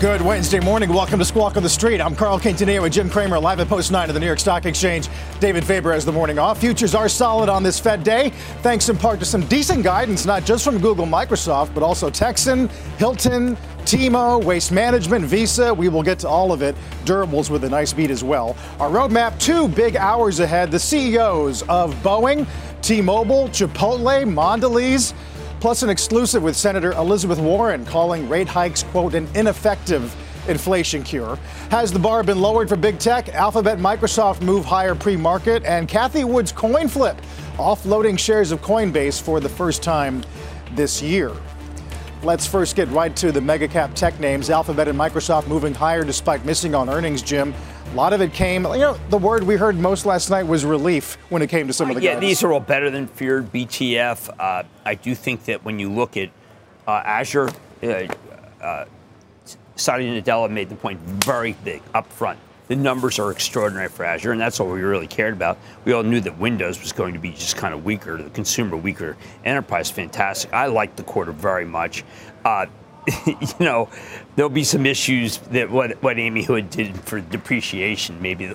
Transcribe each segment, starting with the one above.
Good Wednesday morning. Welcome to Squawk on the Street. I'm Carl Quintanilla with Jim Cramer live at Post 9 of the New York Stock Exchange. David Faber has the morning off. Futures are solid on this Fed day, thanks in part to some decent guidance, not just from Google, Microsoft, but also Texan, Hilton, T-Mo, Waste Management, Visa. We will get to all of it. Durables with a nice beat as well. Our roadmap, two big hours ahead. The CEOs of Boeing, T-Mobile, Chipotle, Mondelez, plus an exclusive with Senator Elizabeth Warren calling rate hikes, quote, an ineffective inflation cure. Has the bar been lowered for big tech? Alphabet, Microsoft move higher pre market, and Cathie Wood's coin flip, offloading shares of Coinbase for the first time this year. Let's first get right to the mega cap tech names. Alphabet and Microsoft moving higher despite missing on earnings, Jim. A lot of it came, you know, the word we heard most last night was relief when it came to some of the Yeah, guys. these are all better than feared. BTF. Uh, I do think that when you look at uh, Azure, uh, uh, Satya Nadella made the point very big up front. The numbers are extraordinary for Azure, and that's what we really cared about. We all knew that Windows was going to be just kind of weaker, the consumer weaker. Enterprise, fantastic. I liked the quarter very much. Uh, you know, there'll be some issues that what what Amy Hood did for depreciation. Maybe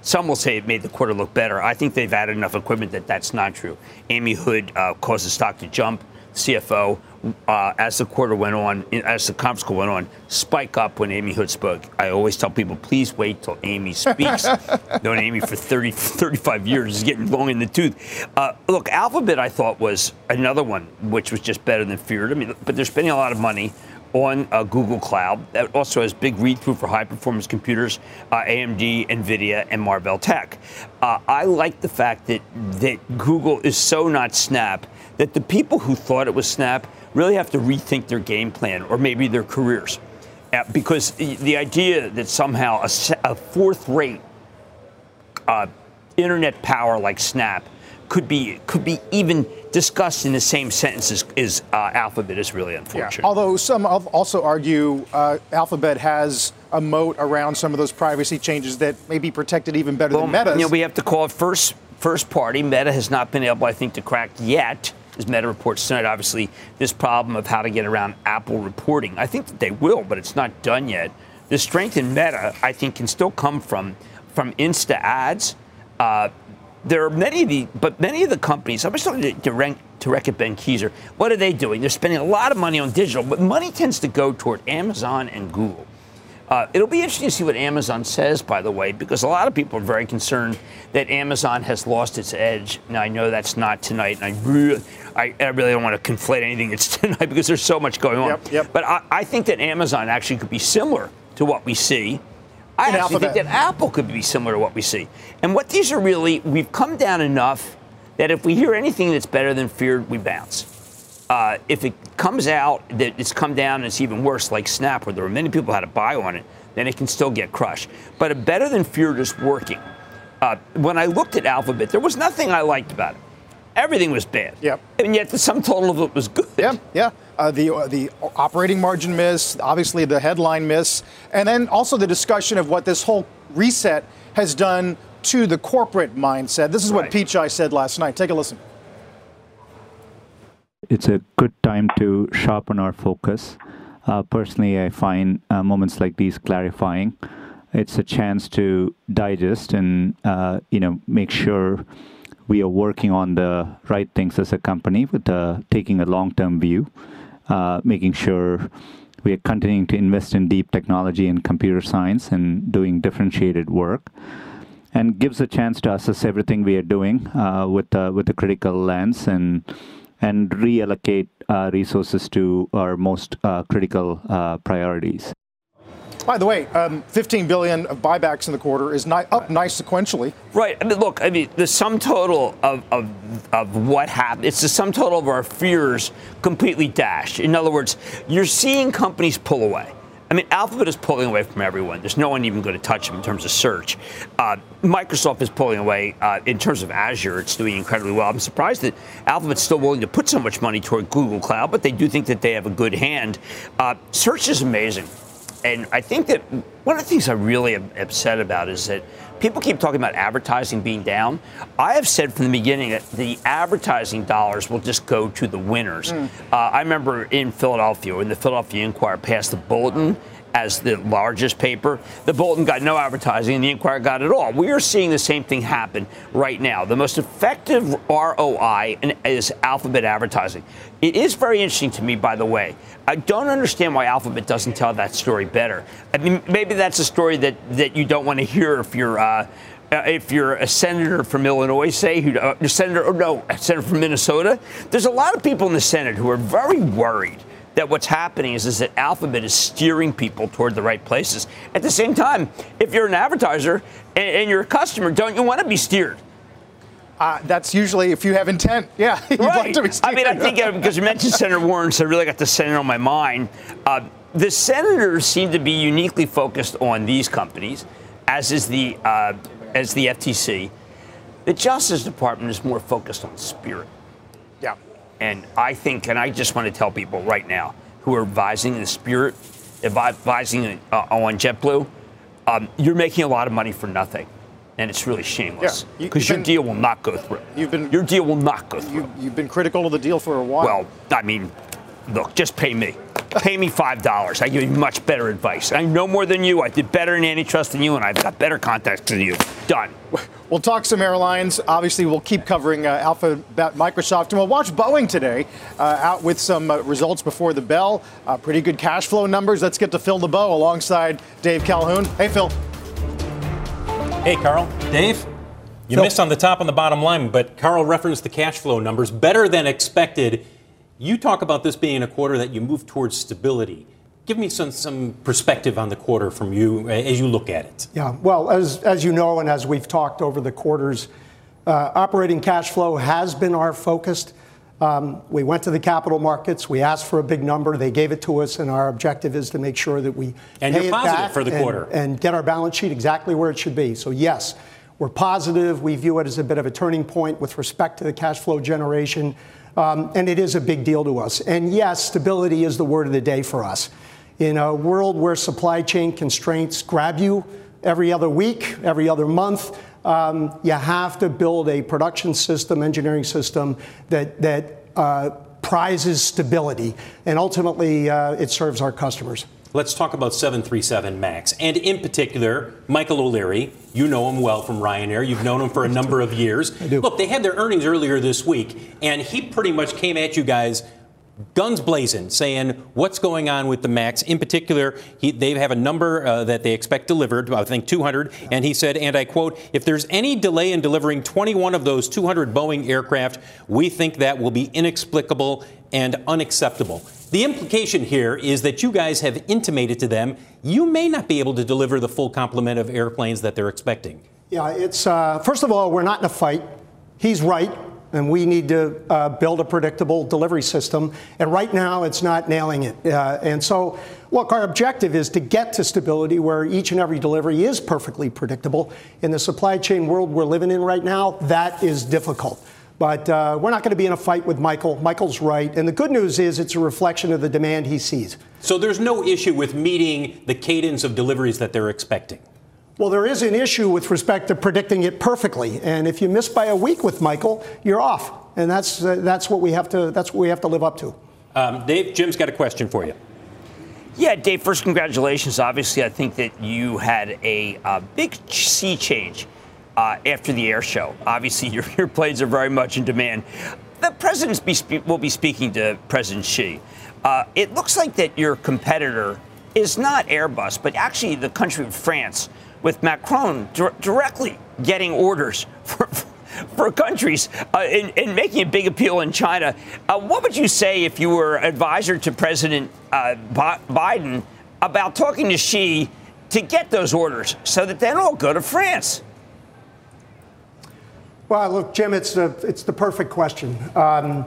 some will say it made the quarter look better. I think they've added enough equipment that that's not true. Amy Hood uh, caused the stock to jump. CFO, uh, as the quarter went on, as the conference call went on, spike up when Amy Hood spoke. I always tell people, please wait till Amy speaks. Known Amy for 30, 35 years, is getting long in the tooth. Uh, look, Alphabet, I thought was another one which was just better than feared. I mean, but they're spending a lot of money on uh, Google Cloud. That also has big read-through for high-performance computers, uh, AMD, NVIDIA, and Marvell Tech. Uh, I like the fact that that Google is so not Snap that the people who thought it was Snap really have to rethink their game plan or maybe their careers, because the, idea that somehow a, fourth-rate uh, internet power like Snap could be could be even discussed in the same sentence as, as uh, Alphabet is really Yeah. unfortunate. Although some also argue uh, Alphabet has a moat around some of those privacy changes that may be protected even better Well, than Meta's. you know, we have to call it first first party. Meta has not been able, I think, to crack yet. As Meta reports tonight, obviously, this problem of how to get around Apple reporting. I think that they will, but it's not done yet. The strength in Meta, I think, can still come from from Insta ads. Uh, there are many of the, but many of the companies. I'm just talking to, to, rank, to Ben Keyser. What are they doing? They're spending a lot of money on digital, but money tends to go toward Amazon and Google. Uh, it'll be interesting to see what Amazon says, by the way, because a lot of people are very concerned that Amazon has lost its edge. Now, I know that's not tonight, and I really, I, I really don't want to conflate anything that's tonight because there's so much going on. Yep, yep. But I, I think that Amazon actually could be similar to what we see. I In actually Alphabet. think that Apple could be similar to what we see. And what these are really, we've come down enough that if we hear anything that's better than feared, we bounce. Uh, if it comes out that it's come down and it's even worse, like Snap, where there were many people who had a buy on it, then it can still get crushed. But a better than feared is working. Uh, when I looked at Alphabet, there was nothing I liked about it. Everything was bad. Yep. And yet the sum total of it was good. Yeah, yeah. Uh, the uh, the operating margin miss, obviously the headline miss, and then also the discussion of what this whole reset has done to the corporate mindset. This is what Right. Pichai said last night. Take a listen. It's a good time to sharpen our focus. Uh, personally, I find uh, moments like these clarifying. It's a chance to digest and uh, you know make sure we are working on the right things as a company with uh, taking a long-term view, uh, making sure we are continuing to invest in deep technology and computer science and doing differentiated work and gives a chance to assess everything we are doing uh, with uh, with a critical lens and and reallocate uh, resources to our most uh, critical uh, priorities. By the way, um, 15 billion of buybacks in the quarter is ni- up nice sequentially. Right. I mean, look. I mean, the sum total of of, of what happened. It's the sum total of our fears completely dashed. In other words, you're seeing companies pull away. I mean, Alphabet is pulling away from everyone. There's no one even going to touch them in terms of search. Uh, Microsoft is pulling away uh, in terms of Azure. It's doing incredibly well. I'm surprised that Alphabet's still willing to put so much money toward Google Cloud, but they do think that they have a good hand. Uh, search is amazing. And I think that one of the things I'm really upset about is that people keep talking about advertising being down. I have said from the beginning that the advertising dollars will just go to the winners. Mm. Uh, I remember in Philadelphia when the Philadelphia Inquirer passed the bulletin as the largest paper. The Bulletin got no advertising, and the Inquirer got it all. We are seeing the same thing happen right now. The most effective ROI is Alphabet advertising. It is very interesting to me, by the way. I don't understand why Alphabet doesn't tell that story better. I mean, maybe that's a story that, that you don't want to hear if you're. Uh, uh, if you're a senator from Illinois, say, who uh, senator, or no, a senator from Minnesota, there's a lot of people in the Senate who are very worried that what's happening is, is that Alphabet is steering people toward the right places. At the same time, if you're an advertiser and, and you're a customer, don't you want to be steered? Uh, that's usually if you have intent. Yeah, right. Like I mean, I think because you mentioned Senator Warren, so I really got the Senate on my mind. Uh, the senators seem to be uniquely focused on these companies, as is the uh, as the FTC. The Justice Department is more focused on spirit. And I think, and I just want to tell people right now who are advising the Spirit, advising uh, on JetBlue, um, you're making a lot of money for nothing. And it's really shameless because yeah, your deal will not go through. You've been your deal will not go through. You, you've been critical of the deal for a while. Well, I mean, look, just pay me. Pay me five dollars. I give you much better advice. I know more than you. I did better in antitrust than you, and I've got better contacts than you. Done. We'll talk some airlines. Obviously, we'll keep covering uh, Alphabet, Microsoft, and we'll watch Boeing today uh, out with some uh, results before the bell. Uh, pretty good cash flow numbers. Let's get to Phil LeBeau alongside Dave Calhoun. Hey, Phil. Hey, Carl. Dave. You Phil. missed on the top and the bottom line, but Carl referenced the cash flow numbers better than expected you talk about this being a quarter that you move towards stability. Give me some, some perspective on the quarter from you as you look at it. Yeah, well, as, as you know, and as we've talked over the quarters, uh, operating cash flow has been our focus. Um, we went to the capital markets. We asked for a big number. They gave it to us, and our objective is to make sure that we and pay you're positive for the and, quarter and get our balance sheet exactly where it should be. So yes, we're positive. We view it as a bit of a turning point with respect to the cash flow generation. Um, and it is a big deal to us. And yes, stability is the word of the day for us. In a world where supply chain constraints grab you every other week, every other month, um, you have to build a production system, engineering system that, that uh, prizes stability. And ultimately, uh, it serves our customers. Let's talk about 737 MAX, and in particular, Michael O'Leary. You know him well from Ryanair. You've known him for a number of years. I do. Look, they had their earnings earlier this week, and he pretty much came at you guys guns blazing, saying what's going on with the Max. In particular, he, they have a number uh, that they expect delivered, I think 200. And he said, and I quote, if there's any delay in delivering 21 of those 200 Boeing aircraft, we think that will be inexplicable and unacceptable. The implication here is that you guys have intimated to them you may not be able to deliver the full complement of airplanes that they're expecting. Yeah, it's uh, first of all, we're not in a fight. He's right, and we need to uh, build a predictable delivery system. And right now, it's not nailing it. Uh, and so, look, our objective is to get to stability where each and every delivery is perfectly predictable. In the supply chain world we're living in right now, that is difficult. But uh, we're not going to be in a fight with Michael. Michael's right. And the good news is it's a reflection of the demand he sees. So there's no issue with meeting the cadence of deliveries that they're expecting? Well, there is an issue with respect to predicting it perfectly. And if you miss by a week with Michael, you're off. And that's, uh, that's, what, we have to, that's what we have to live up to. Um, Dave, Jim's got a question for you. Yeah, Dave, first, congratulations. Obviously, I think that you had a, a big sea change uh, after the air show. Obviously, your, your planes are very much in demand. The president be, will be speaking to President Xi. Uh, it looks like that your competitor is not Airbus, but actually the country of France, with Macron di- directly getting orders for, for countries uh, making a big appeal in China. Uh, what would you say if you were advisor to President uh, Biden about talking to Xi to get those orders so that they don't all go to France? Well, look, Jim, it's the, it's the perfect question. Um,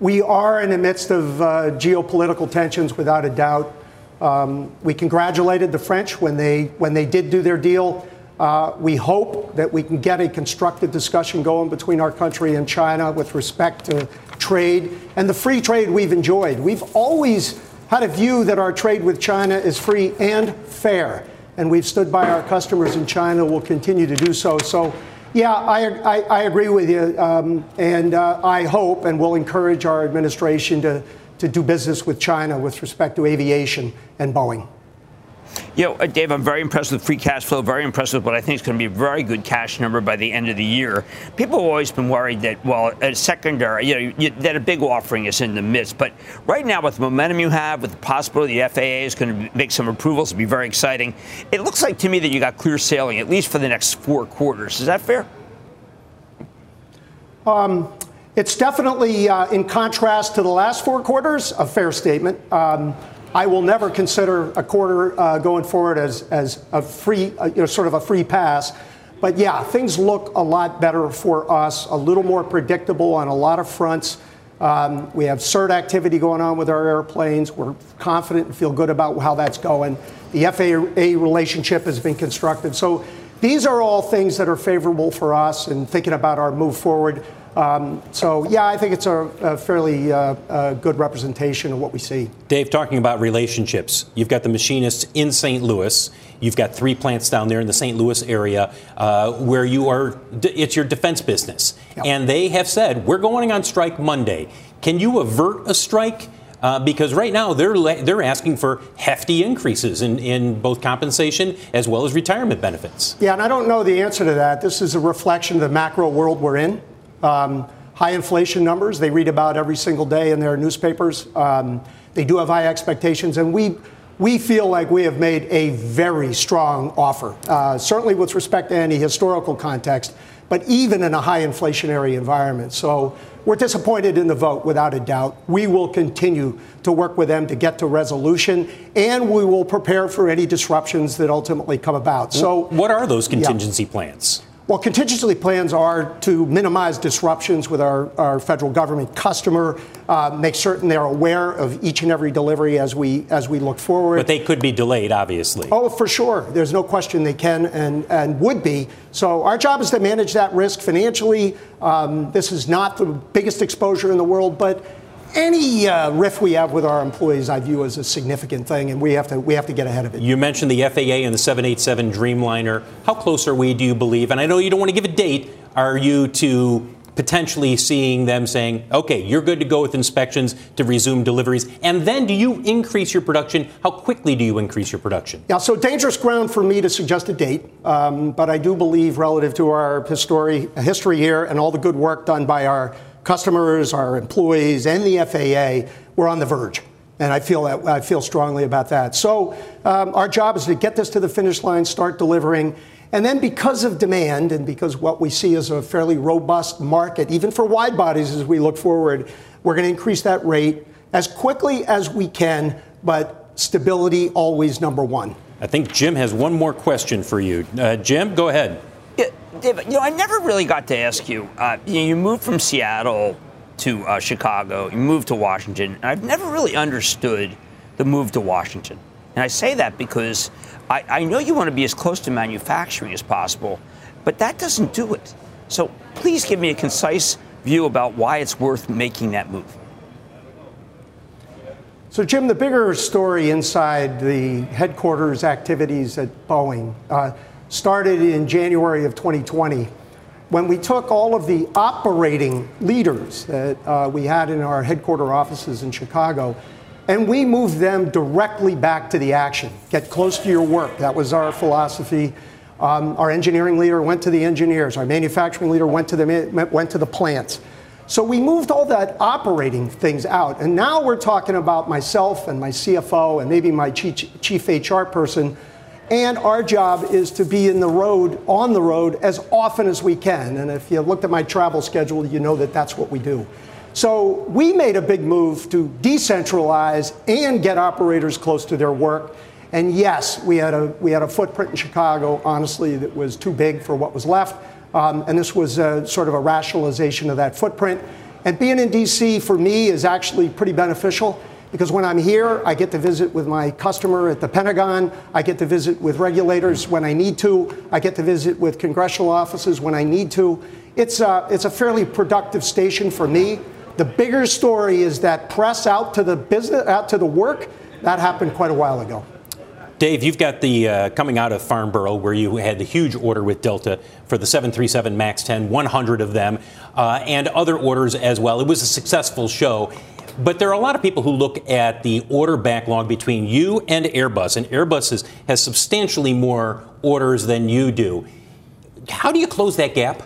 we are in the midst of uh, geopolitical tensions, without a doubt. Um, we congratulated the French when they, when they did do their deal. Uh, we hope that we can get a constructive discussion going between our country and China with respect to trade and the free trade we've enjoyed. We've always had a view that our trade with China is free and fair, and we've stood by our customers in China. We'll continue to do so. So yeah, I, I, I agree with you. Um, and uh, I hope and will encourage our administration to, to do business with China with respect to aviation and Boeing. You know, uh, Dave, I'm very impressed with free cash flow, very impressed with what I think is going to be a very good cash number by the end of the year. People have always been worried that, well, a secondary, you know, you, that a big offering is in the midst. But right now, with the momentum you have, with the possibility the FAA is going to make some approvals, it'll be very exciting. It looks like to me that you got clear sailing, at least for the next four quarters. Is that fair? Um, it's definitely, uh, in contrast to the last four quarters, a fair statement. Um, I will never consider a quarter uh, going forward as, as a free, uh, you know, sort of a free pass. But yeah, things look a lot better for us, a little more predictable on a lot of fronts. Um, we have cert activity going on with our airplanes. We're confident and feel good about how that's going. The FAA relationship has been constructive. So these are all things that are favorable for us and thinking about our move forward. Um, so, yeah, I think it's a, a fairly uh, uh, good representation of what we see. Dave, talking about relationships, you've got the machinists in St. Louis. You've got three plants down there in the St. Louis area uh, where you are, it's your defense business. Yep. And they have said, we're going on strike Monday. Can you avert a strike? Uh, because right now they're they're asking for hefty increases in, in both compensation as well as retirement benefits. Yeah, and I don't know the answer to that. This is a reflection of the macro world we're in. Um, high inflation numbers they read about every single day in their newspapers. Um, they do have high expectations, and we we feel like we have made a very strong offer, uh, certainly with respect to any historical context, but even in a high inflationary environment. So we're disappointed in the vote, without a doubt. We will continue to work with them to get to resolution, and we will prepare for any disruptions that ultimately come about. So, what are those contingency yeah. plans? Well, contingency plans are to minimize disruptions with our, our federal government customer, uh, make certain they're aware of each and every delivery as we as we look forward. But they could be delayed, obviously. Oh, for sure. There's no question they can and, and would be. So our job is to manage that risk financially. Um, this is not the biggest exposure in the world, but any uh, riff we have with our employees, I view as a significant thing, and we have to we have to get ahead of it. You mentioned the FAA and the 787 Dreamliner. How close are we? Do you believe? And I know you don't want to give a date. Are you to potentially seeing them saying, okay, you're good to go with inspections to resume deliveries? And then do you increase your production? How quickly do you increase your production? Yeah, so dangerous ground for me to suggest a date, um, but I do believe relative to our history, history here and all the good work done by our customers, our employees, and the FAA, we're on the verge. And I feel that I feel strongly about that. So um, our job is to get this to the finish line, start delivering, and then because of demand and because what we see is a fairly robust market, even for wide bodies as we look forward, we're going to increase that rate as quickly as we can, but stability always number one. I think Jim has one more question for you. Uh, Jim, go ahead. David, you know, I never really got to ask you. Uh, you, know, you moved from Seattle to uh, Chicago, you moved to Washington, and I've never really understood the move to Washington. And I say that because I, I know you want to be as close to manufacturing as possible, but that doesn't do it. So please give me a concise view about why it's worth making that move. So, Jim, the bigger story inside the headquarters activities at Boeing. Uh, started in January of 2020 when we took all of the operating leaders that uh, we had in our headquarter offices in Chicago and we moved them directly back to the action. Get close to your work. That was our philosophy. Um, our engineering leader went to the engineers. Our manufacturing leader went to the went to the plants. So we moved all that operating things out, and now we're talking about myself and my CFO and maybe my chief, chief HR person and our job is to be in the road, on the road, as often as we can. And if you looked at my travel schedule, you know that that's what we do. So we made a big move to decentralize and get operators close to their work. And yes, we had a we had a footprint in Chicago, honestly, that was too big for what was left. Um, and this was a, sort of a rationalization of that footprint. And being in DC for me is actually pretty beneficial because when I'm here, I get to visit with my customer at the Pentagon. I get to visit with regulators when I need to. I get to visit with congressional offices when I need to. It's a, it's a fairly productive station for me. The bigger story is that press out to the business, out to the work, that happened quite a while ago. Dave, you've got the uh, coming out of Farnborough where you had the huge order with Delta for the 737 MAX 10, 100 of them, uh, and other orders as well. It was a successful show. But there are a lot of people who look at the order backlog between you and Airbus, and Airbus has substantially more orders than you do. How do you close that gap?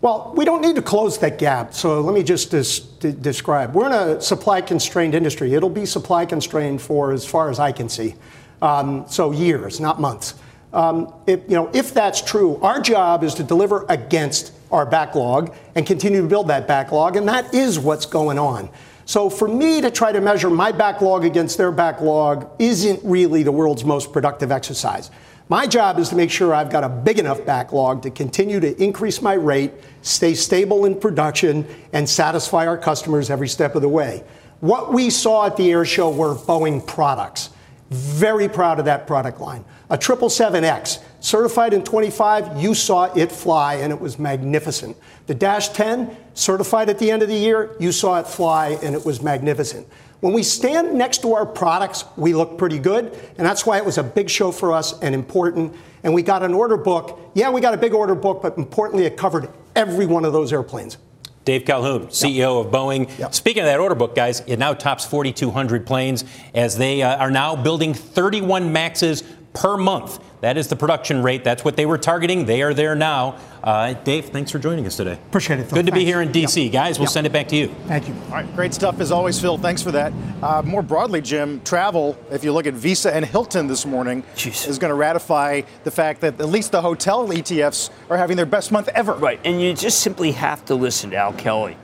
Well, we don't need to close that gap. So let me just des- describe. We're in a supply constrained industry. It'll be supply constrained for as far as I can see. Um, so years, not months. Um, if, you know, if that's true, our job is to deliver against our backlog and continue to build that backlog, and that is what's going on. So for me to try to measure my backlog against their backlog isn't really the world's most productive exercise. My job is to make sure I've got a big enough backlog to continue to increase my rate, stay stable in production, and satisfy our customers every step of the way. What we saw at the air show were Boeing products. Very proud of that product line. A 777X, certified in 25, you saw it fly and it was magnificent. The Dash 10, certified at the end of the year, you saw it fly and it was magnificent. When we stand next to our products, we look pretty good, and that's why it was a big show for us and important. And we got an order book. Yeah, we got a big order book, but importantly, it covered every one of those airplanes. Dave Calhoun, CEO yep. of Boeing. Yep. Speaking of that order book, guys, it now tops 4,200 planes as they uh, are now building 31 Maxes per month. That is the production rate. That's what they were targeting. They are there now. Uh, Dave, thanks for joining us today. Appreciate it. Phil. Good to be here in D.C. Yep. Guys, we'll yep. send it back to you. Thank you. All right, great stuff as always, Phil. Thanks for that. Uh, more broadly, Jim, travel, if you look at Visa and Hilton this morning, Jeez. is going to ratify the fact that at least the hotel ETFs are having their best month ever. Right, and you just simply have to listen to Al Kelly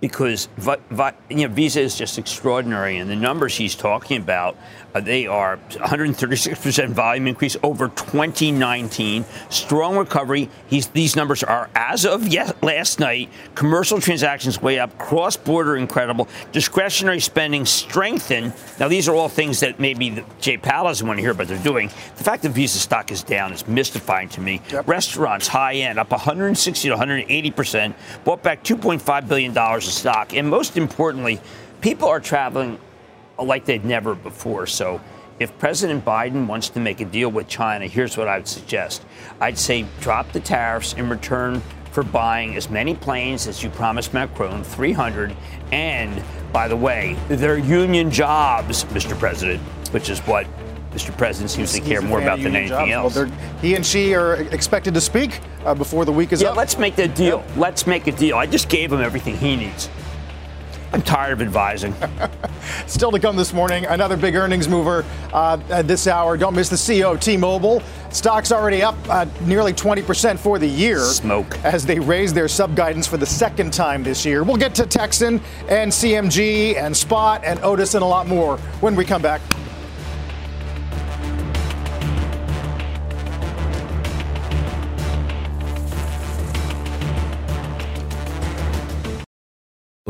because you know, Visa is just extraordinary, and the numbers he's talking about Uh, they are 136% volume increase over 2019. Strong recovery. He's, these numbers are as of yes, last night. Commercial transactions way up. Cross border incredible. Discretionary spending strengthened. Now, these are all things that maybe the, Jay Powell doesn't want to hear, but they're doing. The fact that Visa stock is down is mystifying to me. Yep. Restaurants, high end, up 160 to 180%. Bought back $2.5 billion of stock. And most importantly, people are traveling like they've never before. So if President Biden wants to make a deal with China, here's what I would suggest. I'd say drop the tariffs in return for buying as many planes as you promised Macron, 300. And by the way, they're union jobs, Mr. President, which is what Mr. President seems to care more about than anything jobs. else. Well, he and Xi are expected to speak uh, before the week is yeah, up. let's make that deal. Let's make a deal. I just gave him everything he needs. I'm tired of advising. Still to come this morning, another big earnings mover uh, at this hour. Don't miss the CEO of T-Mobile. Stock's already up uh, nearly 20% for the year. Smoke. As they raise their sub guidance for the second time this year. We'll get to Texan and CMG and Spot and Otis and a lot more when we come back.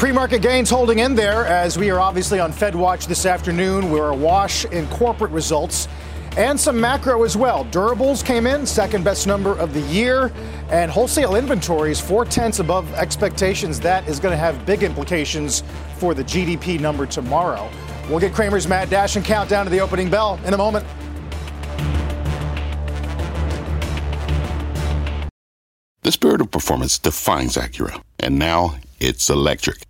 Pre market gains holding in there as we are obviously on Fed watch this afternoon. We're awash in corporate results and some macro as well. Durables came in, second best number of the year, and wholesale inventories four tenths above expectations. That is going to have big implications for the GDP number tomorrow. We'll get Cramer's Mad Dash and countdown to the opening bell in a moment. The spirit of performance defines Acura, and now it's electric.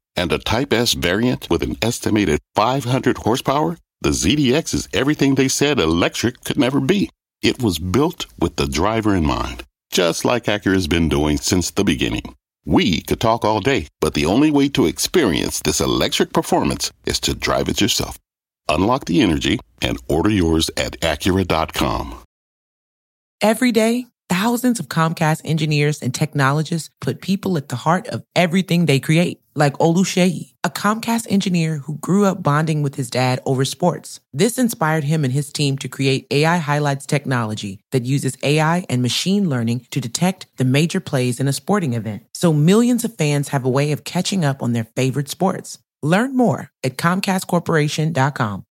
and a Type S variant with an estimated 500 horsepower, the ZDX is everything they said electric could never be. It was built with the driver in mind, just like Acura's been doing since the beginning. We could talk all day, but the only way to experience this electric performance is to drive it yourself. Unlock the energy and order yours at Acura.com. Every day, thousands of Comcast engineers and technologists put people at the heart of everything they create, like Oluseyi, a Comcast engineer who grew up bonding with his dad over sports. This inspired him and his team to create AI Highlights technology that uses AI and machine learning to detect the major plays in a sporting event. So millions of fans have a way of catching up on their favorite sports. Learn more at ComcastCorporation.com.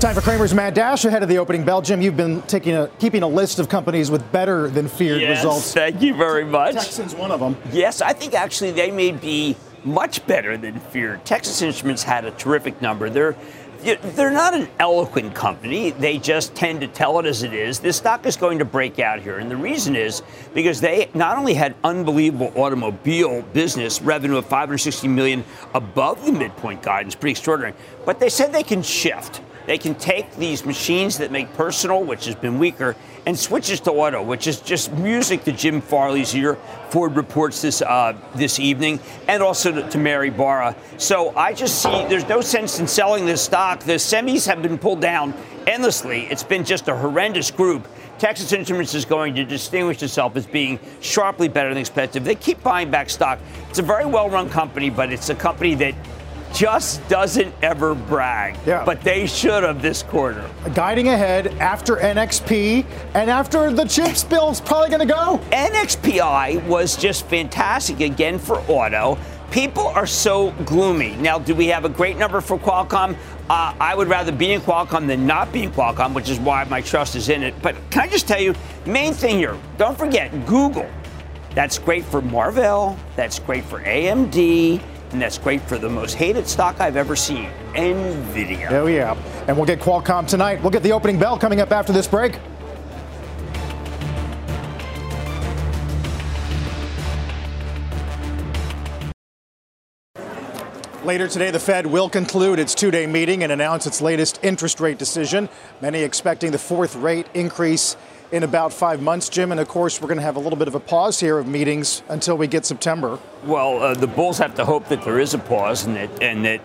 Time for Cramer's Mad Dash ahead of the opening bell. Jim, you've been taking a, keeping a list of companies with better than feared yes, results. Thank you very much. Texans, one of them. Yes, I think actually they may be much better than feared. Texas Instruments had a terrific number. They're they're not an eloquent company. They just tend to tell it as it is. This stock is going to break out here. And the reason is because they not only had unbelievable automobile business revenue of 560 million above the midpoint guidance, pretty extraordinary, but they said they can shift. They can take these machines that make personal, which has been weaker, and switches to auto, which is just music to Jim Farley's ear. Ford reports this uh, this evening, and also to, to Mary Barra. So I just see there's no sense in selling this stock. The semis have been pulled down endlessly. It's been just a horrendous group. Texas Instruments is going to distinguish itself as being sharply better than expected. They keep buying back stock. It's a very well run company, but it's a company that just doesn't ever brag. Yeah. But they should have this quarter. Guiding ahead after NXP and after the chips bill's probably going to go. NXPI was just fantastic again for auto. People are so gloomy. Now, do we have a great number for Qualcomm? Uh, I would rather be in Qualcomm than not be in Qualcomm, which is why my trust is in it. But can I just tell you, main thing here, don't forget Google. That's great for Marvell. That's great for AMD. And that's great for the most hated stock I've ever seen, NVIDIA. Oh, yeah. And we'll get Qualcomm tonight. We'll get the opening bell coming up after this break. Later today, the Fed will conclude its two day meeting and announce its latest interest rate decision. Many expecting the fourth rate increase in about five months, Jim. And of course, we're going to have a little bit of a pause here of meetings until we get September. Well, uh, the Bulls have to hope that there is a pause and that and that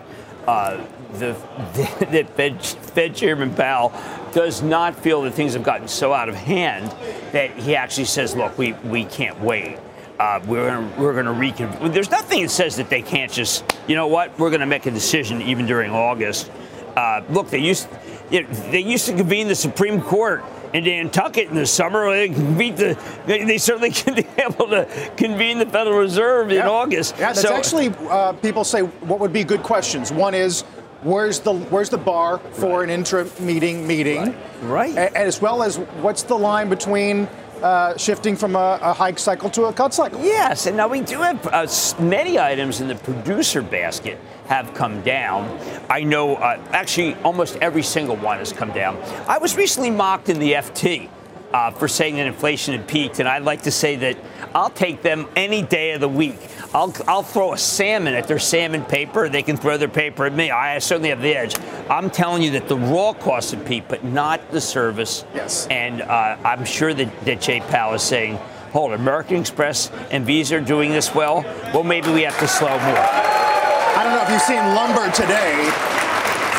uh, the, that Fed, Fed Chairman Powell does not feel that things have gotten so out of hand that he actually says, "Look, we we can't wait." Uh, we're gonna, we're going to reconvene. There's nothing that says that they can't just, you know what, we're going to make a decision even during August. Uh, look, they used you know, they used to convene the Supreme Court in Nantucket in the summer. They convene the, they, certainly can be able to convene the Federal Reserve in. August. Yeah, that's so, actually uh, people say what would be good questions. One is where's the where's the bar for right. an intra meeting meeting, right? right. A- as well as what's the line between uh, shifting from a, a, hike cycle to a cut cycle. Yes, and now we do have uh, many items in the producer basket have come down. I know uh, actually almost every single one has come down. I was recently mocked in the FT uh, for saying that inflation had peaked, and I'd like to say that I'll take them any day of the week. I'll, I'll throw a salmon at their salmon paper. They can throw their paper at me. I certainly have the edge. I'm telling you that the raw cost of peaked, but not the service. Yes. And uh, I'm sure that, that Jay Powell is saying, hold, American Express and Visa are doing this well. Well, maybe we have to slow more. I don't know if you've seen lumber today.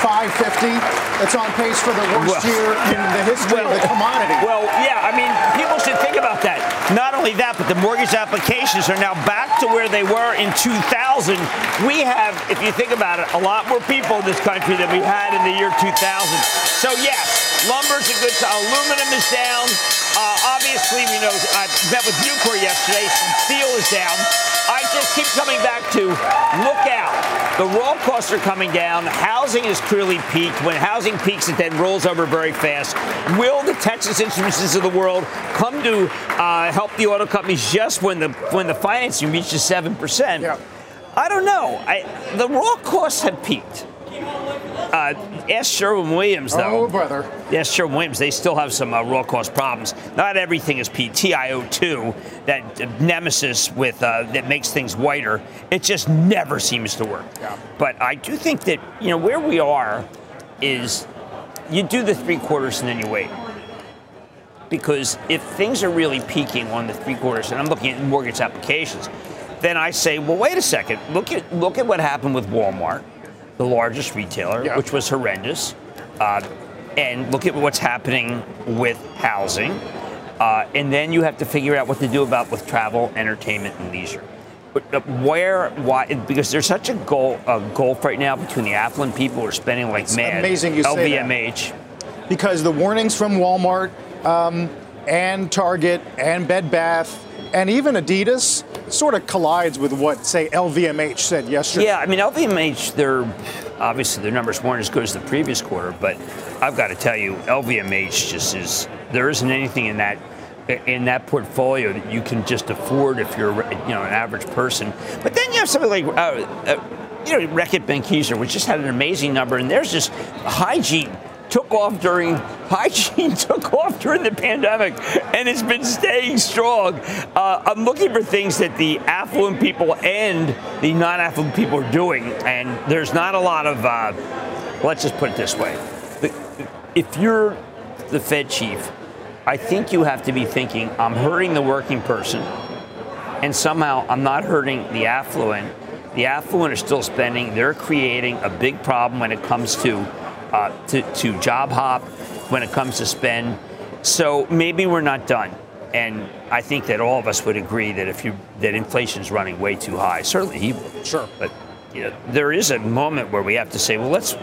550. It's on pace for the worst Well- year in the history of the commodity. Well, yeah, I mean, people should think about that. Not only that, but the mortgage applications are now back to where they were in 2000. We have, if you think about it, a lot more people in this country than we had in the year 2000. So, yes, lumber's a good sign. Aluminum is down. Uh, obviously, we know I met with Nucor yesterday. Steel is down. I just keep coming back to look out. The raw costs are coming down. Housing is clearly peaked. When housing peaks, it then rolls over very fast. Will the Texas Instruments of the world come to uh, help the auto companies just when the when the financing reaches seven percent? Yeah. I don't know. I, the raw costs have peaked. Uh, ask Sherwin Williams, though. oh, brother. Yes, sure, Williams. They still have some uh, raw cost problems. Not everything is PTIO2, that uh, nemesis with uh, that makes things whiter. It just never seems to work. Yeah. But I do think that you know where we are is you do the three quarters and then you wait. Because if things are really peaking on the three quarters, and I'm looking at mortgage applications, then I say, well, wait a second. Look at look at what happened with Walmart, the largest retailer, Yeah. which was horrendous. Uh, and look at what's happening with housing. Uh, and then you have to figure out what to do about with travel, entertainment, and leisure. But, uh, Where, why? Because there's such a goal, a gulf right now between the affluent people who are spending like mad. amazing you say that. LVMH. because the warnings from Walmart um, and Target and Bed Bath and even Adidas sort of collides with what, say, LVMH said yesterday. Yeah, I mean LVMH, they're obviously their numbers weren't as good as the previous quarter, but I've got to tell you, LVMH just is. There isn't anything in that in that portfolio that you can just afford if you're you know an average person. But then you have something like. Uh, uh, you know, Reckitt Benckiser, which just had an amazing number, and there's just hygiene took off during hygiene took off during the pandemic and it's been staying strong uh, i'm looking for things that the affluent people and the non-affluent people are doing and there's not a lot of uh, let's just put it this way if you're the fed chief i think you have to be thinking i'm hurting the working person and somehow I'm not hurting the affluent. The affluent are still spending. They're creating a big problem when it comes to uh, to, to job hop, when it comes to spend. So maybe we're not done. And I think that all of us would agree that if you that inflation is running way too high, certainly he would. Sure. But you know, there is a moment where we have to say, well, let's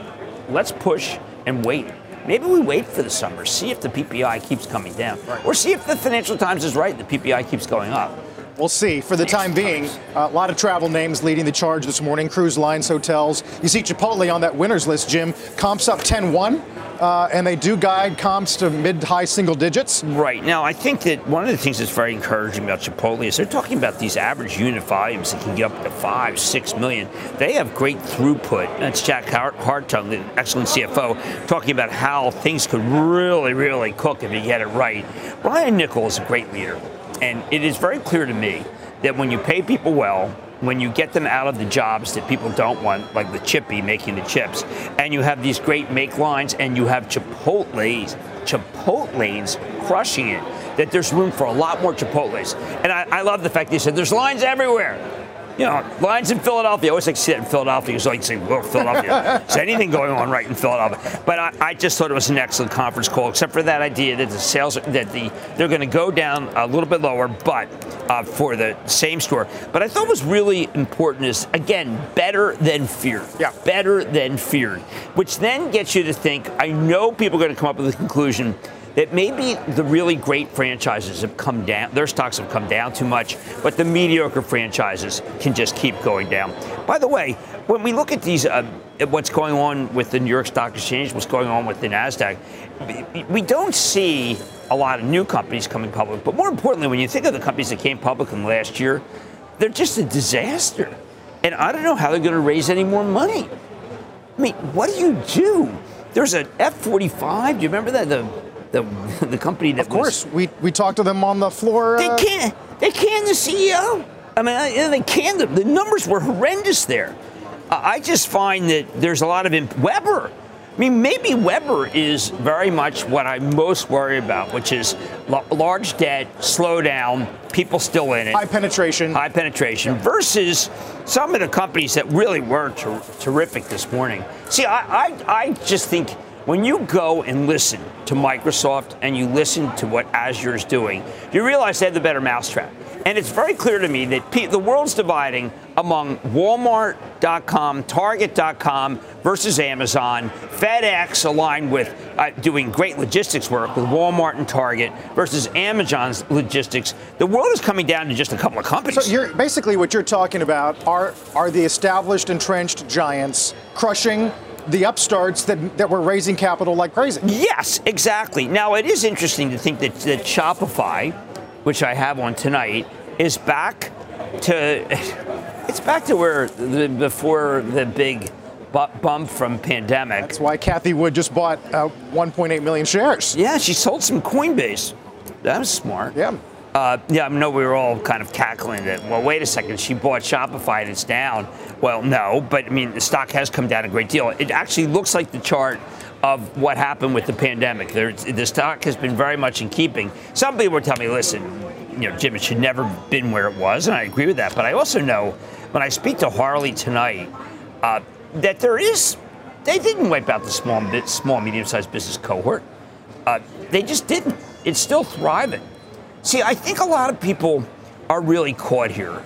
let's push and wait. Maybe we wait for the summer, see if the PPI keeps coming down, or see if the Financial Times is right, the PPI keeps going up. We'll see. For the time being, a lot of travel names leading the charge this morning cruise lines, hotels. You see Chipotle on that winners list, Jim. Comps up 10 1, uh, and they do guide comps to mid high single digits. Right. Now, I think that one of the things that's very encouraging about Chipotle is they're talking about these average unit volumes that can get up to five, six million. They have great throughput. That's Jack Hartung, the excellent CFO, talking about how things could really, really cook if you get it right. Brian Niccol is a great leader. And it is very clear to me that when you pay people well, when you get them out of the jobs that people don't want, like the chippy making the chips, and you have these great make lines and you have Chipotle's, Chipotlanes crushing it, that there's room for a lot more Chipotles. And I, I love the fact he said there's lines everywhere. You know, lines in Philadelphia. I always like to see that in Philadelphia. It's like saying, well, Philadelphia. Is anything going on right in Philadelphia? But I, I just thought it was an excellent conference call, except for that idea that the sales, that the they're going to go down a little bit lower, but uh, for the same store. But I thought was really important is, again, better than feared. Yeah. Better than feared. Which then gets you to think, I know people are going to come up with the conclusion that maybe the really great franchises have come down, their stocks have come down too much, but the mediocre franchises can just keep going down. By the way, when we look at these, uh, at what's going on with the New York Stock Exchange, what's going on with the NASDAQ, we- don't see a lot of new companies coming public. But more importantly, when you think of the companies that came public in the last year, they're just a disaster. And I don't know how they're going to raise any more money. I mean, what do you do? There's an F-45. Do you remember that the the the company that Of course, we, we talked to them on the floor. they uh, can they canned the CEO. I mean, I- they can. them. The numbers were horrendous there. Uh, I just find that there's a lot of imp- Weber. I mean, maybe Weber is very much what I'm most worry about, which is large debt, slowdown, people still in it, high penetration, high penetration, versus some of the companies that really were ter- terrific this morning. See, I, I, I just think when you go and listen to Microsoft and you listen to what Azure is doing, you realize they have the better mousetrap. And it's very clear to me that the world's dividing among Walmart.com, Target.com versus Amazon, FedEx aligned with uh, doing great logistics work with Walmart and Target versus Amazon's logistics. The world is coming down to just a couple of companies. So basically what you're talking about are are the established entrenched giants crushing the upstarts that, that were raising capital like crazy. Yes, exactly. Now it is interesting to think that, that Shopify which I have on tonight, is back to it's back to where the, before the big bump from pandemic. That's why Cathie Wood just bought uh, 1.8 million shares. Yeah, she sold some Coinbase. That was smart. Yeah. Uh, yeah, I know we were all kind of cackling that. Well, wait a second, she bought Shopify and it's down. Well, no, but I mean the stock has come down a great deal. It actually looks like the chart of what happened with the pandemic. There's, the stock has been very much in keeping. Some people were telling me, listen, you know, Jim, it should never been where it was, and I agree with that. But I also know when I speak to Harley tonight uh, that there is, they didn't wipe out the small, small, medium-sized business cohort. Uh, they just didn't. It's still thriving. See, I think a lot of people are really caught here,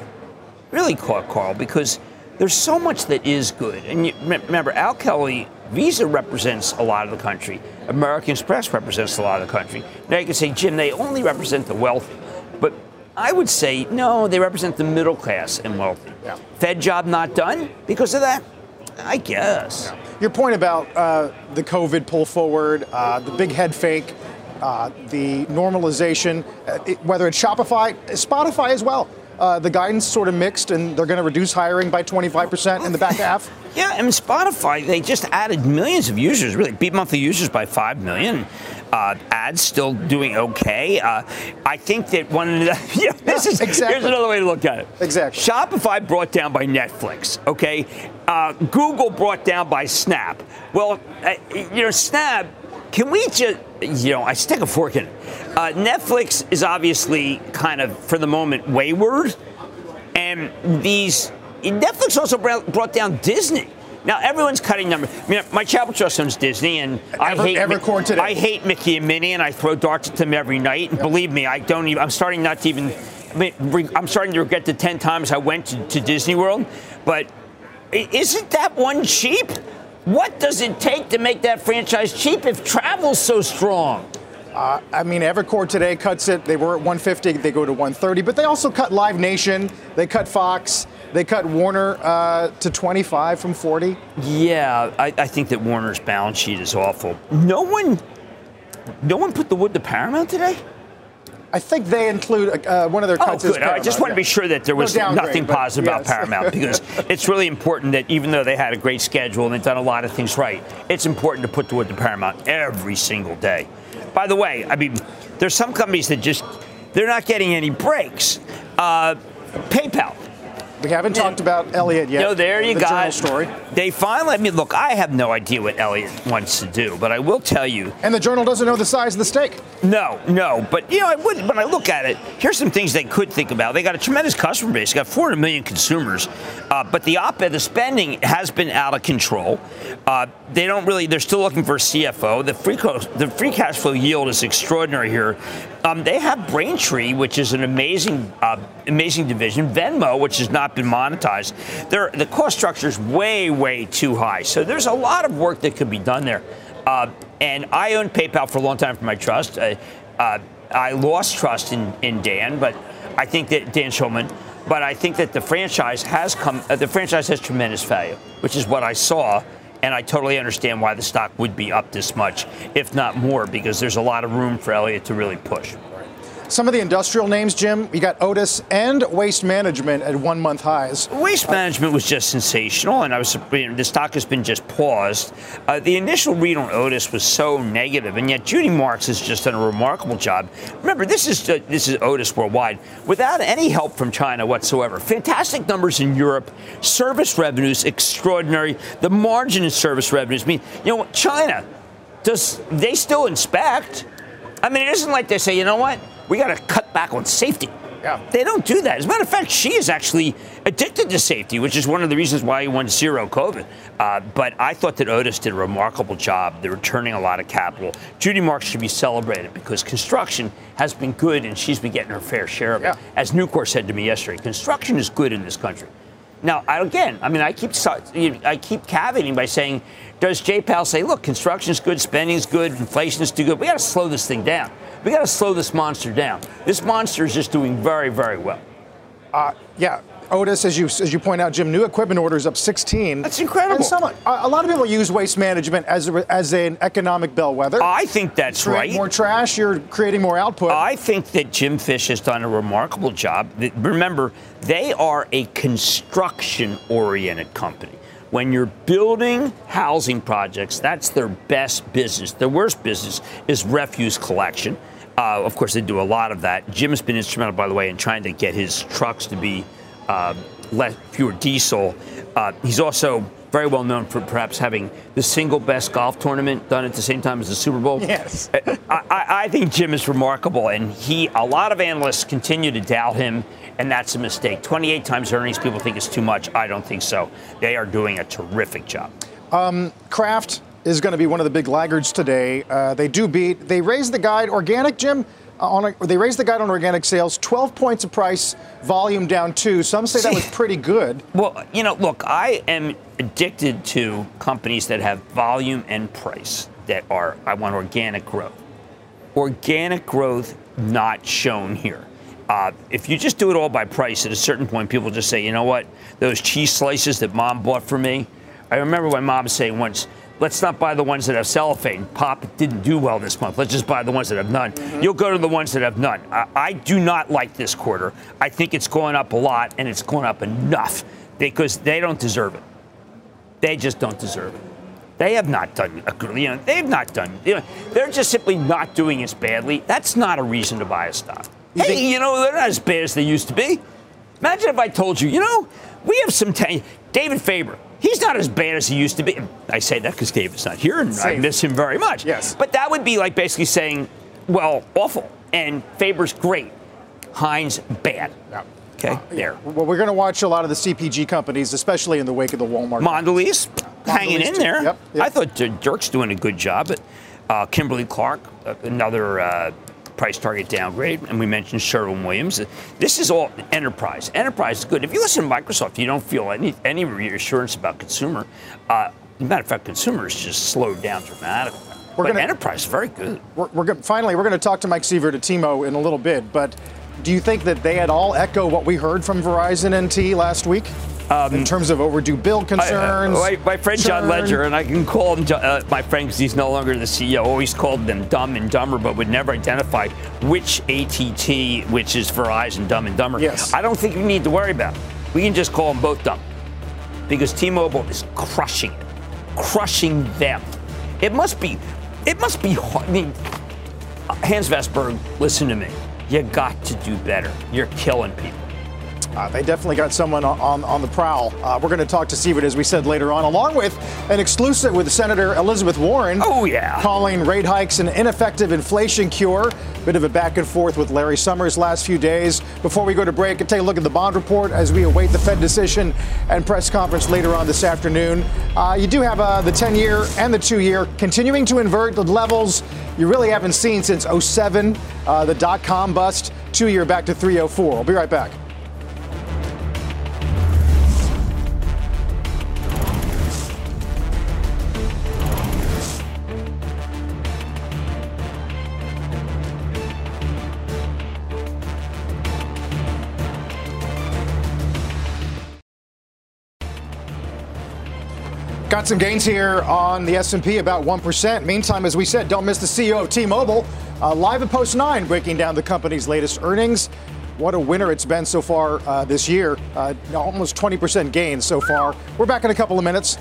really caught, Carl, because there's so much that is good. And you, remember, Al Kelly Visa represents a lot of the country. American Express represents a lot of the country. Now you can say, Jim, they only represent the wealthy. But I would say, no, they represent the middle class and wealthy. Yeah. Fed job not done because of that? I guess. Yeah. Your point about uh, the COVID pull forward, uh, the big head fake, uh, the normalization, uh, it, whether it's Shopify, Spotify as well. Uh, the guidance sort of mixed, and they're going to reduce hiring by 25% in the back half. Yeah, and Spotify, they just added millions of users, really beat monthly users by 5 million. Uh, ads still doing okay. Uh, I think that one of the, you know, this is exactly. here's another way to look at it. Exactly. Shopify brought down by Netflix. Okay, uh, Google brought down by Snap. Well, uh, you know, Snap. Can we just you know, I stick a fork in it. Uh, Netflix is obviously kind of, for the moment, wayward. And these, Netflix also brought down Disney. Now everyone's cutting numbers. I mean, my Chapel Trust owns Disney, and I hate Evercore today. I hate Mickey and Minnie, and I throw darts at them every night. And yep. believe me, I don't even. I'm starting not to even. I mean, I'm starting to regret the ten times I went to, to Disney World. But isn't that one cheap? What does it take to make that franchise cheap if travel's so strong? Uh, I mean, Evercore today cuts it. They were at 150, they go to 130, but they also cut Live Nation, they cut Fox, they cut Warner uh, to 25 from 40. Yeah, I, I, think that Warner's balance sheet is awful. No one, no one put the wood to Paramount today. I think they include uh, one of their cuts. Oh, good. I just want to be sure that there was no nothing positive yes. about Paramount because it's really important that even though they had a great schedule and they've done a lot of things right, it's important to put the wood to Paramount every single day. By the way, I mean, there's some companies that just they're not getting any breaks. Uh, PayPal we haven't talked about Elliott yet. No, there you the got story. They finally. I mean, look, I have no idea what Elliott wants to do, but I will tell you. And the journal doesn't know the size of the stake. No, no, but you know, I would. When I look at it, here's some things they could think about. They got a tremendous customer base. They got 400 million consumers, uh, but the op-ed, the spending has been out of control. Uh, they don't really. They're still looking for a CFO. The free co- the free cash flow yield is extraordinary here. Um, they have Braintree, which is an amazing, uh, amazing division. Venmo, which has not been monetized. They're, the cost structure is way, way too high. So there's a lot of work that could be done there. Uh, and I owned PayPal for a long time for my trust. Uh, uh, I lost trust in, in Dan, but I think that Dan Schulman. But I think that the franchise has come. Uh, the franchise has tremendous value, which is what I saw and I totally understand why the stock would be up this much, if not more, because there's a lot of room for Elliott to really push. Some of the industrial names, Jim, you got Otis and Waste Management at one month highs. Waste Management was just sensational, and I was you know, the stock has been just paused. Uh, the initial read on Otis was so negative, and yet Judy Marks has just done a remarkable job. Remember, this is uh, this is Otis worldwide without any help from China whatsoever. Fantastic numbers in Europe, service revenues extraordinary. The margin in service revenues. I mean, you know, China does they still inspect? I mean, it isn't like they say, you know what, we got to cut back on safety. Yeah. They don't do that. As a matter of fact, Xi is actually addicted to safety, which is one of the reasons why he won zero COVID. Uh, but I thought that Otis did a remarkable job. They're returning a lot of capital. Judy Marks should be celebrated because construction has been good and she's been getting her fair share of it. As Nucor said to me yesterday, construction is good in this country. Now, again, I mean, I keep I keep caveating by saying, does Jay Powell say, look, construction is good, spending is good, inflation is too good? We got to slow this thing down. We got to slow this monster down. This monster is just doing very, very well. Uh, yeah, Otis, as you as you point out, Jim, new equipment orders up 16. That's incredible. Some, a lot of people use waste management as a, as an economic bellwether. I think that's right. More trash, you're creating more output. I think that Jim Fish has done a remarkable job. Remember, they are a construction-oriented company. When you're building housing projects, that's their best business. Their worst business is refuse collection. Uh, of course, they do a lot of that. Jim's been instrumental, by the way, in trying to get his trucks to be uh, less, fewer diesel. Uh, he's also very well known for perhaps having the single best golf tournament done at the same time as the Super Bowl. Yes. Uh, I, I, think Jim is remarkable, and he. A lot of analysts continue to doubt him, and that's a mistake. 28 times earnings, people think it's too much. I don't think so. They are doing a terrific job. Um, Kraft is going to be one of the big laggards today. Uh, they do beat. They raised the guide. Organic, Jim. Uh, on a, they raised the guide on organic sales, 12 points of price, volume down two. Some say that was pretty good. Well, you know, look, I am addicted to companies that have volume and price that are, I want organic growth. Organic growth not shown here. Uh, if you just do it all by price, at a certain point, people just say, you know what, those cheese slices that mom bought for me. I remember my mom saying once, let's not buy the ones that have cellophane. Pop didn't do well this month. Let's just buy the ones that have none. Mm-hmm. You'll go to the ones that have none. I, I, do not like this quarter. I think it's going up a lot, and it's going up enough because they don't deserve it. They just don't deserve it. They have not done, you know, they have not done, you know, they're just simply not doing as badly. That's not a reason to buy a stock. You hey, think- you know, they're not as bad as they used to be. Imagine if I told you, you know, we have some, t- David Faber, He's not as bad as he used to be. I say that because David's not here, and Safe. I miss him very much. Yes. But that would be like basically saying, well, awful, and Faber's great, Heinz bad. Yeah. Okay, uh, there. Well, we're going to watch a lot of the CPG companies, especially in the wake of the Walmart. Mondelez, hanging in there. Yep, yep. I thought Dirk's doing a good job, but uh, Kimberly Clark, uh, another uh, price target downgrade, and we mentioned Sherwin Williams. This is all enterprise. Enterprise is good. If you listen to Microsoft, you don't feel any any reassurance about consumer. Uh, matter of fact, consumers just slowed down dramatically. We're but gonna, enterprise is very good. We're, we're gonna, finally we're going to talk to Mike Sievert at T-Mo in a little bit, but do you think that they at all echo what we heard from Verizon NT last week? Um, in terms of overdue bill concerns. I, uh, my, my, friend churn. John Legere, and I can call him uh, my friend because he's no longer the CEO, always called them dumb and dumber, but would never identify which ATT, which is Verizon, dumb and dumber. Yes. I don't think we need to worry about it. We can just call them both dumb because T Mobile is crushing it, crushing them. It must be, it must be hard. I mean, Hans Vestberg, listen to me. You got to do better. You're killing people. Uh, they definitely got someone on, on, on the prowl. Uh, we're going to talk to Sievert, as we said later on, along with an exclusive with Senator Elizabeth Warren. Oh, yeah. Calling rate hikes an ineffective inflation cure. Bit of a back and forth with Larry Summers last few days. Before we go to break, take a look at the bond report as we await the Fed decision and press conference later on this afternoon. Uh, you do have uh, the 10 year and the two year continuing to invert the levels you really haven't seen since 07, uh, the dot com bust, two year back to 304. We'll be right back. Got some gains here on the S&P, about 1%. Meantime, as we said, don't miss the CEO of T-Mobile, uh, live at Post 9, breaking down the company's latest earnings. What a winner it's been so far uh, this year. Uh, almost 20% gains so far. We're back in a couple of minutes.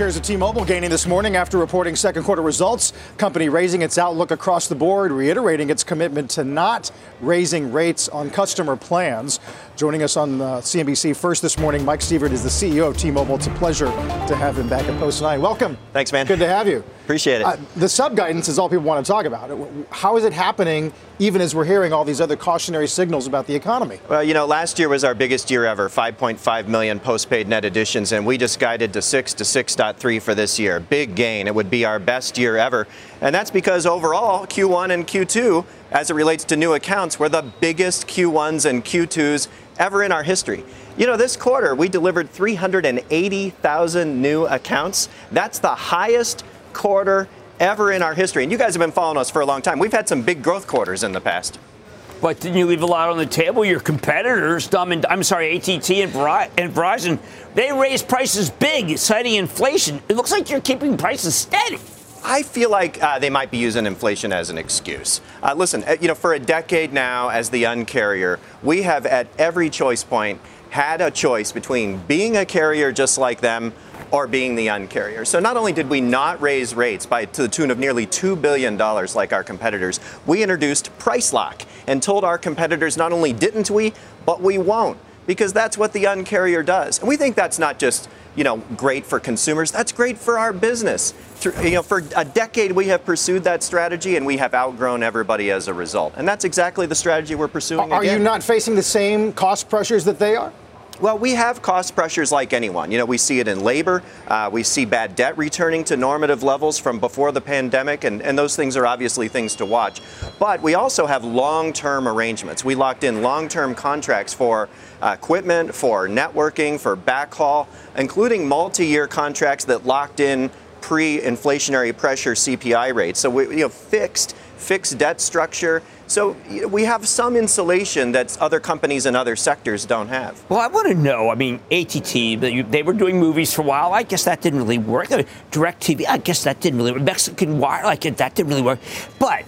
Shares of T-Mobile gaining this morning after reporting second quarter results. Company raising its outlook across the board, reiterating its commitment to not raising rates on customer plans. Joining us on uh, CNBC first this morning, Mike Sievert is the CEO of T-Mobile. It's a pleasure to have him back at Post 9. Welcome. Thanks, man. Good to have you. Appreciate it. Uh, the sub guidance is all people want to talk about. How is it happening, even as we're hearing all these other cautionary signals about the economy? Well, you know, last year was our biggest year ever 5.5 million postpaid net additions, and we just guided to 6 to 6.3 for this year. Big gain. It would be our best year ever. And that's because overall, Q1 and Q2, as it relates to new accounts, were the biggest Q1s and Q2s ever in our history. You know, this quarter we delivered 380,000 new accounts. That's the highest quarter ever in our history. And you guys have been following us for a long time. We've had some big growth quarters in the past. But didn't you leave a lot on the table? Your competitors, Dumb and I'm sorry, ATT and Verizon, they raised prices big, citing inflation. It looks like you're keeping prices steady. I feel like uh, they might be using inflation as an excuse. Uh, listen, uh, you know, for a decade now as the uncarrier, we have at every choice point had a choice between being a carrier just like them or being the uncarrier. So not only did we not raise rates by to the tune of nearly $2 billion like our competitors, we introduced price lock and told our competitors not only didn't we, but we won't because that's what the uncarrier does. And we think that's not just you know, great for consumers. That's great for our business. You know, for a decade we have pursued that strategy, and we have outgrown everybody as a result. And that's exactly the strategy we're pursuing. Are again. you not facing the same cost pressures that they are? Well, we have cost pressures like anyone. You know, we see it in labor. Uh, we see bad debt returning to normative levels from before the pandemic, and, and those things are obviously things to watch. But we also have long term arrangements. We locked in long term contracts for uh, equipment, for networking, for backhaul, including multi year contracts that locked in pre inflationary pressure CPI rates. So we, you know, fixed, fixed debt structure so we have some insulation that other companies in other sectors don't have. Well, I want to know. I mean, ATT, they were doing movies for a while. I guess that didn't really work. DirecTV, I guess that didn't really work. Mexican Wire, like that didn't really work. But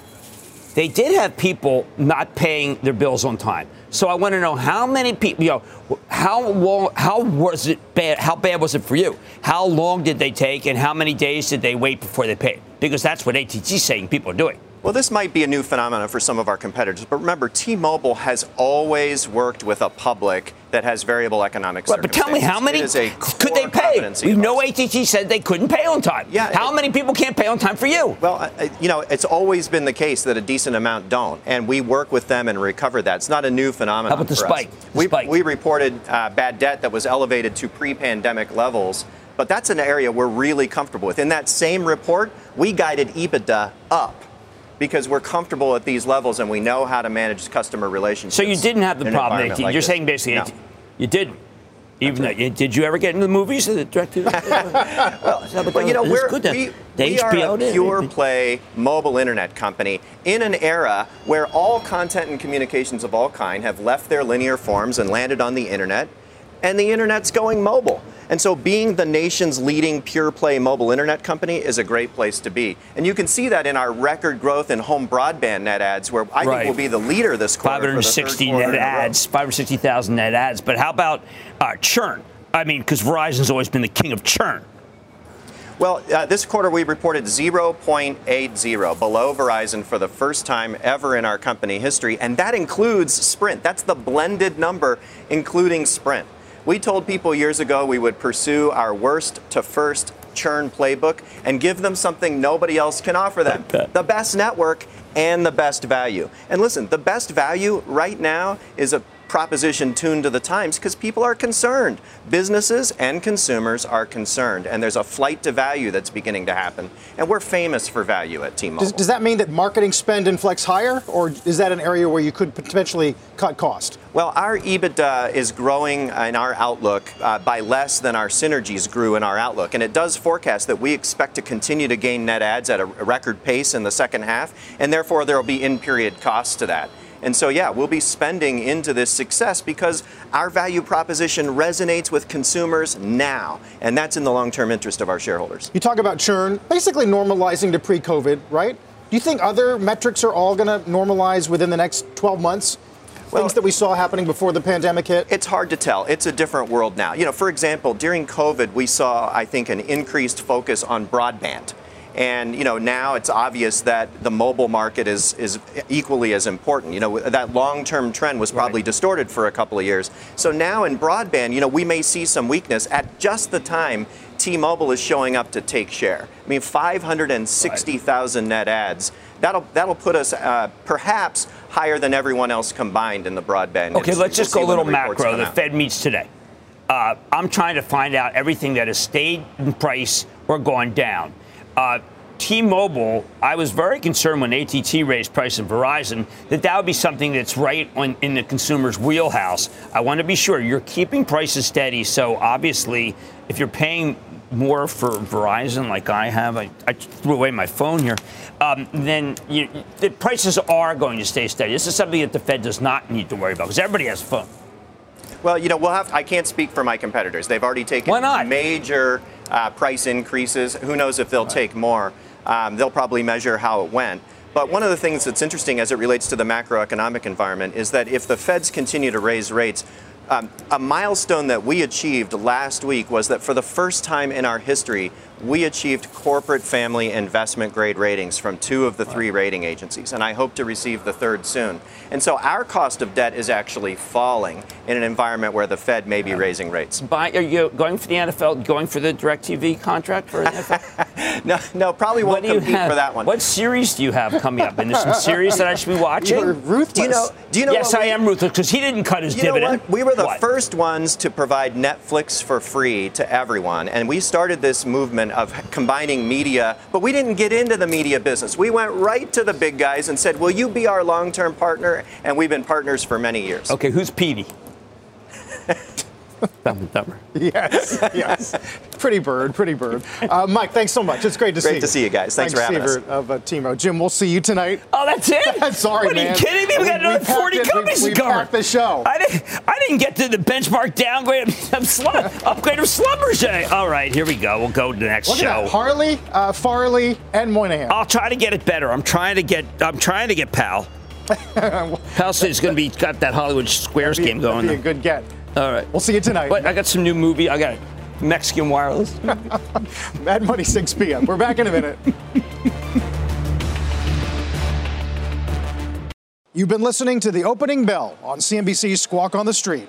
they did have people not paying their bills on time. So I want to know how many people, you know, how long, how was it bad? How bad was it for you? How long did they take, and how many days did they wait before they paid? Because that's what ATT's saying people are doing. Well, this might be a new phenomenon for some of our competitors, but remember, T-Mobile has always worked with a public that has variable economic well, But tell me, how many could they pay? We know ATT said they couldn't pay on time. Yeah. How it, many people can't pay on time for you? Well, you know, it's always been the case that a decent amount don't, and we work with them and recover that. It's not a new phenomenon. How about the spike? The we, spike? we reported uh, bad debt that was elevated to pre-pandemic levels. But that's an area we're really comfortable with. In that same report, we guided EBITDA up because we're comfortable at these levels and we know how to manage customer relationships. So you didn't have the problem. Like You're this. saying basically no. you didn't. Even though, did you ever get into the movies well, well, you know, we're, good we, we are a pure play mobile internet company in an era where all content and communications of all kind have left their linear forms and landed on the internet, and the internet's going mobile. And so being the nation's leading pure play mobile internet company is a great place to be. And you can see that in our record growth in home broadband net ads, where I right. think we'll be the leader this quarter. 560 net ads, 560,000 net ads. But how about uh, churn? I mean, because Verizon's always been the king of churn. Well, uh, this quarter we reported 0.80 below Verizon for the first time ever in our company history, and that includes Sprint. That's the blended number, including Sprint. We told people years ago we would pursue our worst to first churn playbook and give them something nobody else can offer them the best network and the best value. And listen, the best value right now is a proposition tuned to the times because people are concerned. Businesses and consumers are concerned, and there's a flight to value that's beginning to happen. And we're famous for value at T-Mobile. Does, does that mean that marketing spend inflects higher, or is that an area where you could potentially cut cost? Well, our EBITDA is growing in our outlook uh, by less than our synergies grew in our outlook. And it does forecast that we expect to continue to gain net adds at a record pace in the second half, and therefore there will be in period costs to that. And so, yeah, we'll be spending into this success because our value proposition resonates with consumers now. And that's in the long term interest of our shareholders. You talk about churn, basically normalizing to pre COVID, right? Do you think other metrics are all going to normalize within the next 12 months? Well, Things that we saw happening before the pandemic hit? It's hard to tell. It's a different world now. You know, for example, during COVID, we saw, I think, an increased focus on broadband. And you know now it's obvious that the mobile market is is equally as important. You know that long-term trend was probably right. distorted for a couple of years. So now in broadband, you know we may see some weakness at just the time T-Mobile is showing up to take share. I mean 560,000 net adds. That'll that'll put us uh, perhaps higher than everyone else combined in the broadband. Okay, let's just go a little macro. The Fed meets today. Uh, I'm trying to find out everything that has stayed in price or gone down. Uh, T-Mobile, I was very concerned when ATT raised price in Verizon that that would be something that's right on, in the consumer's wheelhouse. I want to be sure you're keeping prices steady. So obviously, if you're paying more for Verizon, like I have, I, I threw away my phone here. Um, then you, the prices are going to stay steady. This is something that the Fed does not need to worry about because everybody has a phone. Well, you know, we'll have. I can't speak for my competitors. They've already taken major uh, price increases. Who knows if they'll take more? Um, they'll probably measure how it went. But one of the things that's interesting as it relates to the macroeconomic environment is that if the Feds continue to raise rates, um, a milestone that we achieved last week was that for the first time in our history, we achieved corporate family investment grade ratings from two of the three rating agencies, and I hope to receive the third soon. And so our cost of debt is actually falling in an environment where the Fed may be raising rates. By, are you going for the NFL, going for the DirecTV contract for NFL? no, no, probably won't compete have, for that one. What series do you have coming up? And there's some series that I should be watching? You're ruthless. Do you know, do you know yes, I am ruthless because he didn't cut his you dividend. We were the what? first ones to provide Netflix for free to everyone, and we started this movement of combining media, but we didn't get into the media business. We went right to the big guys and said, Will you be our long term partner? And we've been partners for many years. Okay, who's Petey? Dumb and Dumber. Yes, yes. pretty bird, pretty bird. Uh, Mike, thanks so much. It's great to great see you. Great to see you guys. Thanks Mike for having Sievert us. of uh, T-Mobile. Jim, we'll see you tonight. Oh, that's it? I'm sorry, what, man. Are you kidding me? We, we got another 40 it, companies we, to cover. the show. I didn't, I didn't get to the benchmark downgrade of slum, upgrade of Schlumberger. All right, here we go. We'll go to the next Look show. Harley, uh, Farley, and Moynihan. I'll try to get it better. I'm trying to get. I'm trying to get Pal. Pal is going to be got that Hollywood Squares be, game going. Be a good get. All right. We'll see you tonight. But I got some new movie. I got Mexican Wireless. Mad Money, 6 p.m. We're back in a minute. You've been listening to the opening bell on CNBC's Squawk on the Street.